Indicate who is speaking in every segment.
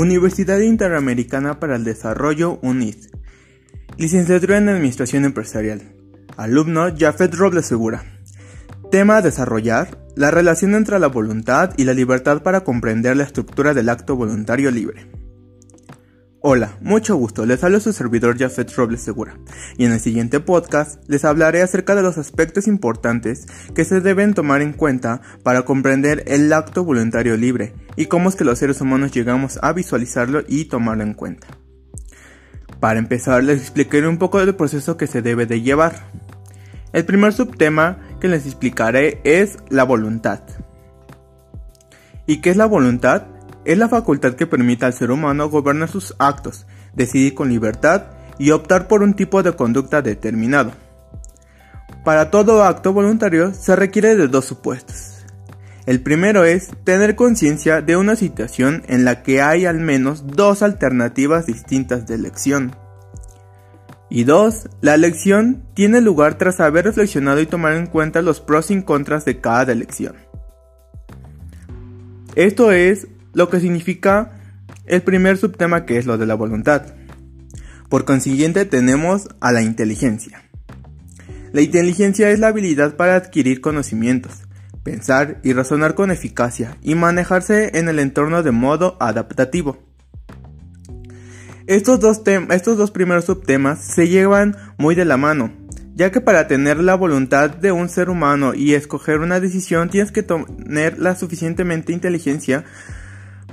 Speaker 1: Universidad Interamericana para el Desarrollo UNID. Licenciatura en Administración Empresarial. Alumno Jafet Robles Segura. Tema desarrollar la relación entre la voluntad y la libertad para comprender la estructura del acto voluntario libre. Hola, mucho gusto, les habla su servidor Jafet Robles Segura, y en el siguiente podcast les hablaré acerca de los aspectos importantes que se deben tomar en cuenta para comprender el acto voluntario libre y cómo es que los seres humanos llegamos a visualizarlo y tomarlo en cuenta. Para empezar les explicaré un poco del proceso que se debe de llevar. El primer subtema que les explicaré es la voluntad. ¿Y qué es la voluntad? Es la facultad que permite al ser humano gobernar sus actos, decidir con libertad y optar por un tipo de conducta determinado. Para todo acto voluntario se requiere de dos supuestos. El primero es tener conciencia de una situación en la que hay al menos dos alternativas distintas de elección. Y dos, la elección tiene lugar tras haber reflexionado y tomar en cuenta los pros y contras de cada elección. Esto es lo que significa el primer subtema que es lo de la voluntad. Por consiguiente tenemos a la inteligencia. La inteligencia es la habilidad para adquirir conocimientos, pensar y razonar con eficacia y manejarse en el entorno de modo adaptativo. Estos dos, estos dos primeros subtemas se llevan muy de la mano, ya que para tener la voluntad de un ser humano y escoger una decisión tienes que tener la suficientemente inteligencia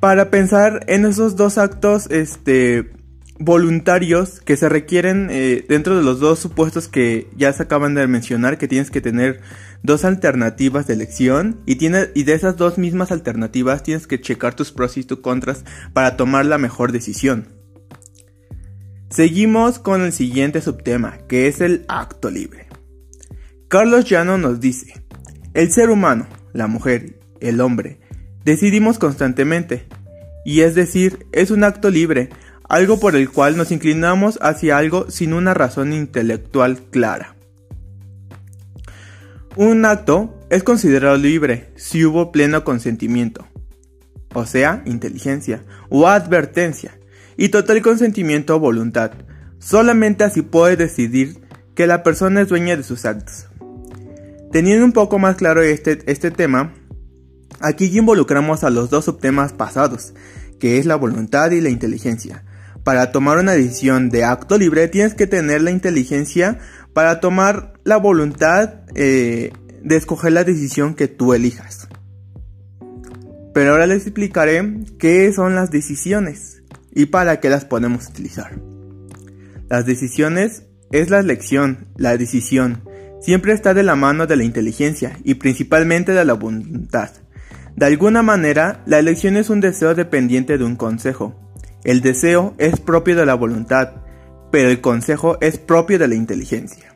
Speaker 1: para pensar en esos dos actos este, voluntarios que se requieren eh, dentro de los dos supuestos que ya se acaban de mencionar, que tienes que tener dos alternativas de elección y, y de esas dos mismas alternativas tienes que checar tus pros y tus contras para tomar la mejor decisión. Seguimos con el siguiente subtema, que es el acto libre. Carlos Llano nos dice, el ser humano, la mujer, el hombre, decidimos constantemente, y es decir, es un acto libre, algo por el cual nos inclinamos hacia algo sin una razón intelectual clara. Un acto es considerado libre si hubo pleno consentimiento, o sea, inteligencia, o advertencia, y total consentimiento o voluntad. Solamente así puede decidir que la persona es dueña de sus actos. Teniendo un poco más claro este, este tema, Aquí involucramos a los dos subtemas pasados, que es la voluntad y la inteligencia. Para tomar una decisión de acto libre tienes que tener la inteligencia para tomar la voluntad eh, de escoger la decisión que tú elijas. Pero ahora les explicaré qué son las decisiones y para qué las podemos utilizar. Las decisiones es la elección, la decisión. Siempre está de la mano de la inteligencia y principalmente de la voluntad. De alguna manera, la elección es un deseo dependiente de un consejo. El deseo es propio de la voluntad, pero el consejo es propio de la inteligencia.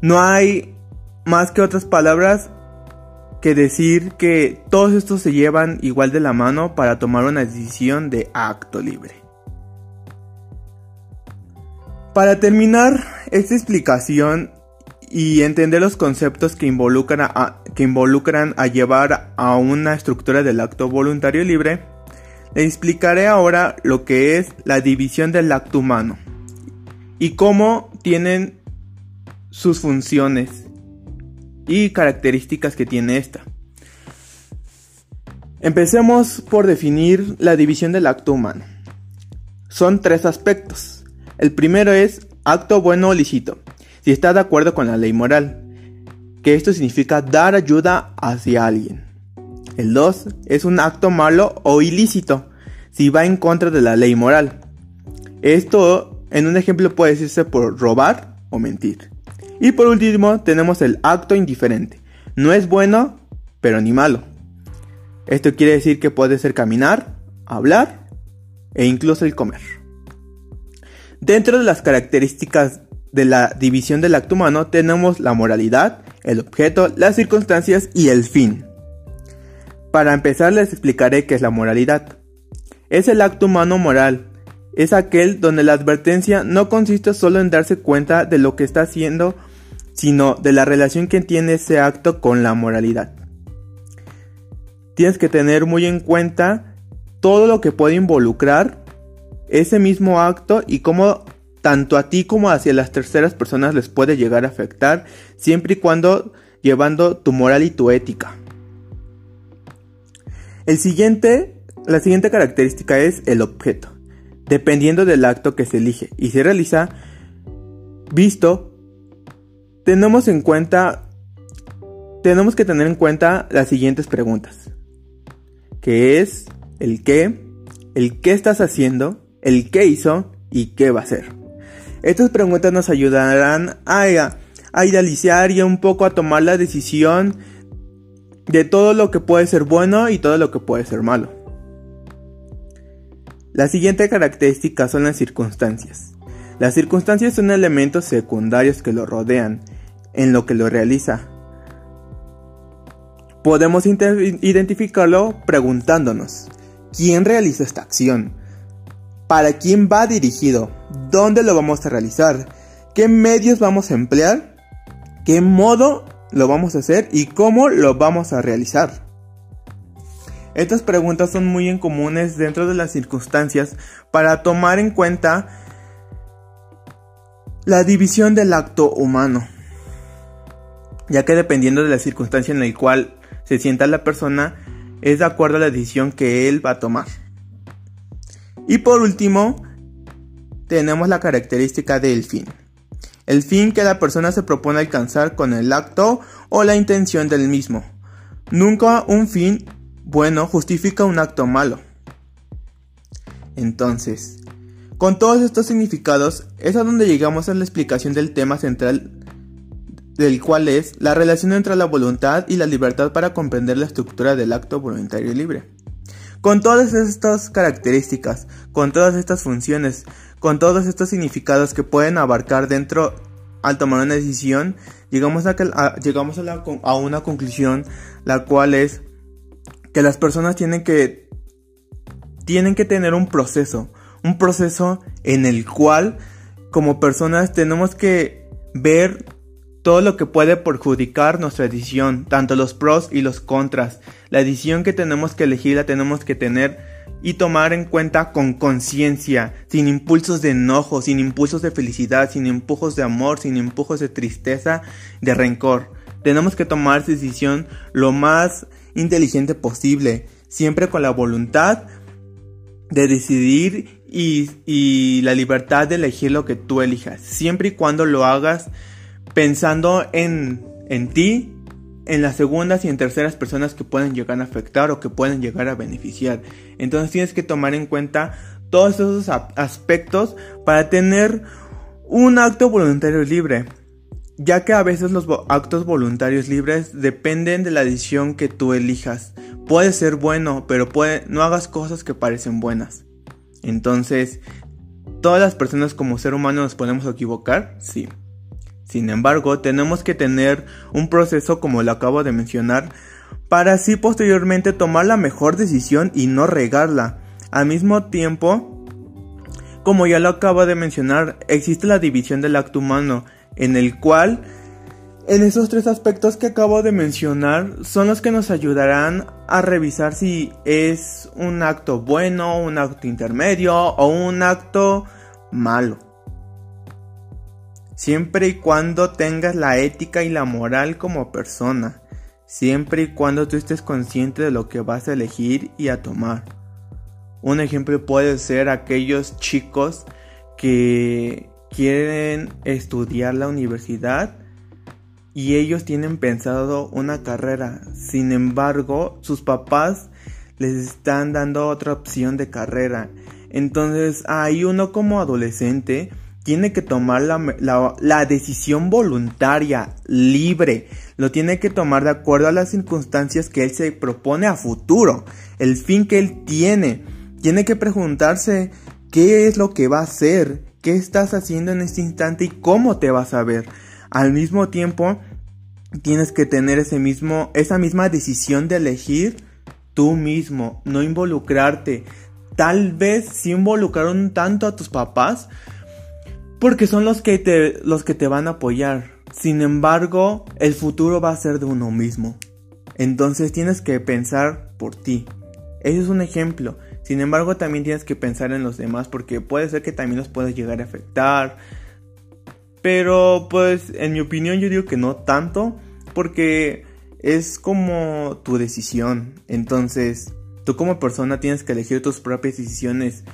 Speaker 1: No hay más que otras palabras que decir que todos estos se llevan igual de la mano para tomar una decisión de acto libre. Para terminar esta explicación y entender los conceptos que involucran a, que involucran a llevar a una estructura del acto voluntario libre, le explicaré ahora lo que es la división del acto humano y cómo tienen sus funciones y características que tiene esta. Empecemos por definir la división del acto humano. Son tres aspectos. El primero es acto bueno o lícito si está de acuerdo con la ley moral, que esto significa dar ayuda hacia alguien. El 2 es un acto malo o ilícito, si va en contra de la ley moral. Esto en un ejemplo puede decirse por robar o mentir. Y por último tenemos el acto indiferente. No es bueno, pero ni malo. Esto quiere decir que puede ser caminar, hablar e incluso el comer. Dentro de las características de la división del acto humano tenemos la moralidad, el objeto, las circunstancias y el fin. Para empezar les explicaré qué es la moralidad. Es el acto humano moral. Es aquel donde la advertencia no consiste solo en darse cuenta de lo que está haciendo, sino de la relación que tiene ese acto con la moralidad. tienes que tener muy en cuenta todo lo que puede involucrar ese mismo acto y cómo tanto a ti como hacia las terceras personas les puede llegar a afectar, siempre y cuando llevando tu moral y tu ética. El siguiente, la siguiente característica es el objeto, dependiendo del acto que se elige y se realiza, visto, tenemos en cuenta, tenemos que tener en cuenta las siguientes preguntas, que es el qué, el qué estás haciendo, el qué hizo y qué va a hacer. Estas preguntas nos ayudarán a, idealizar y un poco a tomar la decisión de todo lo que puede ser bueno y todo lo que puede ser malo. La siguiente característica son las circunstancias. Las circunstancias son elementos secundarios que lo rodean, en lo que lo realiza. Podemos identificarlo preguntándonos, ¿quién realiza esta acción? ¿Para quién va dirigido? ¿Dónde lo vamos a realizar? ¿Qué medios vamos a emplear? ¿Qué modo lo vamos a hacer y cómo lo vamos a realizar? Estas preguntas son muy comunes dentro de las circunstancias para tomar en cuenta la división del acto humano, ya que dependiendo de la circunstancia en la cual se sienta la persona, es de acuerdo a la decisión que él va a tomar. Y por último, tenemos la característica del fin el fin que la persona se propone alcanzar con el acto o la intención del mismo. Nunca un fin bueno justifica un acto malo. Entonces, con todos estos significados es a donde llegamos a la explicación del tema central del cual es la relación entre la voluntad y la libertad para comprender la estructura del acto voluntario y libre. Con todas estas características, con todas estas funciones, con todos estos significados que pueden abarcar dentro al tomar una decisión, llegamos a, llegamos a, a una conclusión, la cual es que las personas tienen que tienen que tener un proceso, un proceso en el cual como personas tenemos que ver todo lo que puede perjudicar nuestra decisión, tanto los pros y los contras. La decisión que tenemos que elegir la tenemos que tener y tomar en cuenta con conciencia, sin impulsos de enojo, sin impulsos de felicidad, sin impulsos de amor, sin impulsos de tristeza, de rencor. Tenemos que tomar esa decisión lo más inteligente posible, siempre con la voluntad de decidir y la libertad de elegir lo que tú elijas, siempre y cuando lo hagas pensando en, en ti, en las segundas y en terceras personas que pueden llegar a afectar o que pueden llegar a beneficiar. Entonces tienes que tomar en cuenta todos esos aspectos para tener un acto voluntario libre. Ya que a veces los actos voluntarios libres dependen de la decisión que tú elijas. Puede ser bueno, pero puede, no hagas cosas que parecen buenas. Entonces, ¿todas las personas como ser humano nos podemos equivocar? Sí. Sin embargo, tenemos que tener un proceso como lo acabo de mencionar para así posteriormente tomar la mejor decisión y no regarla. Al mismo tiempo, como ya lo acabo de mencionar, existe la división del acto humano, en el cual en esos tres aspectos que acabo de mencionar son los que nos ayudarán a revisar si es un acto bueno, un acto intermedio o un acto malo siempre y cuando tengas la ética y la moral como persona, siempre y cuando tú estés consciente de lo que vas a elegir y a tomar. Un ejemplo puede ser aquellos chicos que quieren estudiar la universidad y ellos tienen pensado una carrera. Sin embargo, sus papás les están dando otra opción de carrera. Entonces, hay uno como adolescente tiene que tomar la, decisión voluntaria, libre. Lo tiene que tomar de acuerdo a las circunstancias que él se propone a futuro, el fin que él tiene. Tiene que preguntarse qué es lo que va a hacer, qué estás haciendo en este instante y cómo te vas a ver. Al mismo tiempo, tienes que tener ese mismo, esa misma decisión de elegir tú mismo, no involucrarte. Tal vez si involucraron tanto a tus papás, porque son los que te, los que te van a apoyar. Sin embargo, el futuro va a ser de uno mismo. Entonces tienes que pensar por ti. Ese es un ejemplo. Sin embargo, también tienes que pensar en los demás porque puede ser que también los puedas llegar a afectar. Pero pues en mi opinión yo digo que no tanto porque es como tu decisión. Entonces, tú como persona tienes que elegir tus propias decisiones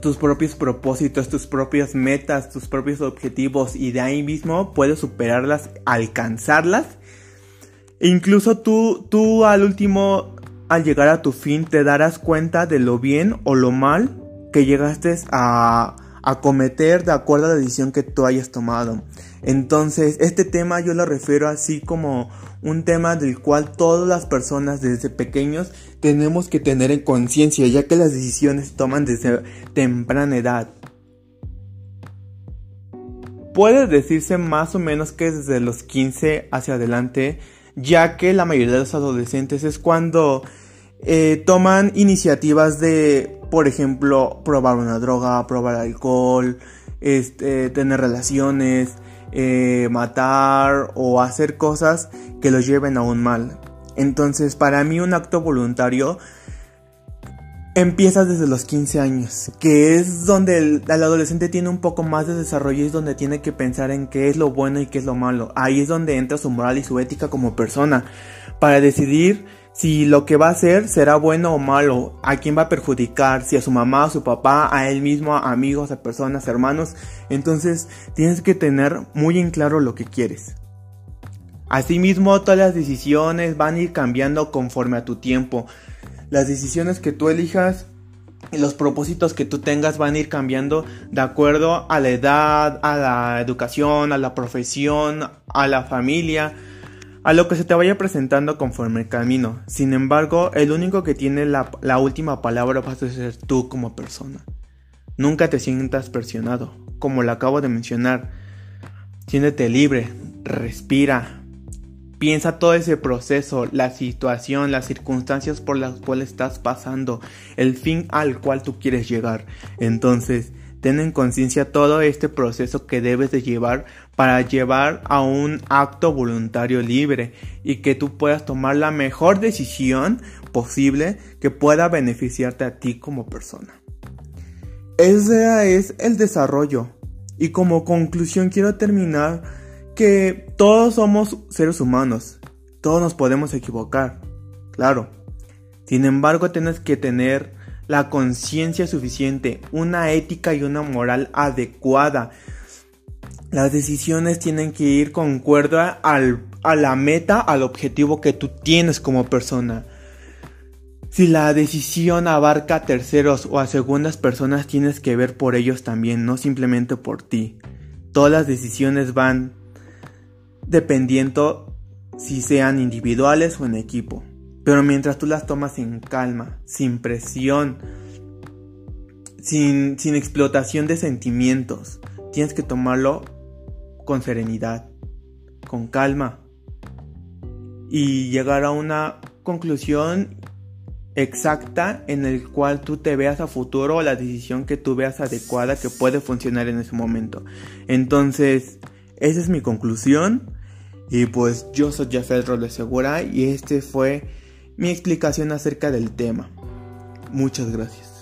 Speaker 1: tus propios propósitos, tus propias metas, tus propios objetivos y de ahí mismo puedes superarlas, alcanzarlas. E incluso tú, tú al último, al llegar a tu fin, te darás cuenta de lo bien o lo mal que llegaste a, a cometer de acuerdo a la decisión que tú hayas tomado. Entonces, este tema yo lo refiero así como un tema del cual todas las personas desde pequeños tenemos que tener en conciencia, ya que las decisiones toman desde temprana edad. Puede decirse más o menos que desde los 15 hacia adelante, ya que la mayoría de los adolescentes es cuando eh, toman iniciativas de, por ejemplo, probar una droga, probar alcohol, este, tener relaciones, eh, matar o hacer cosas que los lleven a un mal. Entonces, para mí un acto voluntario empieza desde los 15 años, que es donde el, el, adolescente tiene un poco más de desarrollo y es donde tiene que pensar en qué es lo bueno y qué es lo malo. Ahí es donde entra su moral y su ética como persona, para decidir si lo que va a hacer será bueno o malo, a quién va a perjudicar, si a su mamá, a su papá, a él mismo, a amigos, a personas, hermanos. Entonces tienes que tener muy en claro lo que quieres. Asimismo, todas las decisiones van a ir cambiando conforme a tu tiempo. Las decisiones que tú elijas y los propósitos que tú tengas van a ir cambiando de acuerdo a la edad, a la educación, a la profesión, a la familia a lo que se te vaya presentando conforme el camino. Sin embargo, el único que tiene la, última palabra vas a ser tú como persona. Nunca te sientas presionado, como lo acabo de mencionar. Siéntete libre, respira, piensa todo ese proceso, la situación, las circunstancias por las cuales estás pasando, el fin al cual tú quieres llegar. Entonces, ten en conciencia todo este proceso que debes de llevar para llevar a un acto voluntario libre y que tú puedas tomar la mejor decisión posible que pueda beneficiarte a ti como persona. Ese es el desarrollo. Y como conclusión quiero terminar que todos somos seres humanos. Todos nos podemos equivocar. Claro. Sin embargo, tienes que tener la conciencia suficiente, una ética y una moral adecuada. Las decisiones tienen que ir con cuerda a la meta, al objetivo que tú tienes como persona. Si la decisión abarca a terceros o a segundas personas, tienes que ver por ellos también, no simplemente por ti. Todas las decisiones van dependiendo si sean individuales o en equipo. Pero mientras tú las tomas en calma, sin presión, sin, sin explotación de sentimientos, tienes que tomarlo con serenidad, con calma y llegar a una conclusión exacta en el cual tú te veas a futuro o la decisión que tú veas adecuada que puede funcionar en ese momento. Entonces, esa es mi conclusión. Y pues yo soy Jafet Robles Segura y este fue mi explicación acerca del tema. Muchas gracias.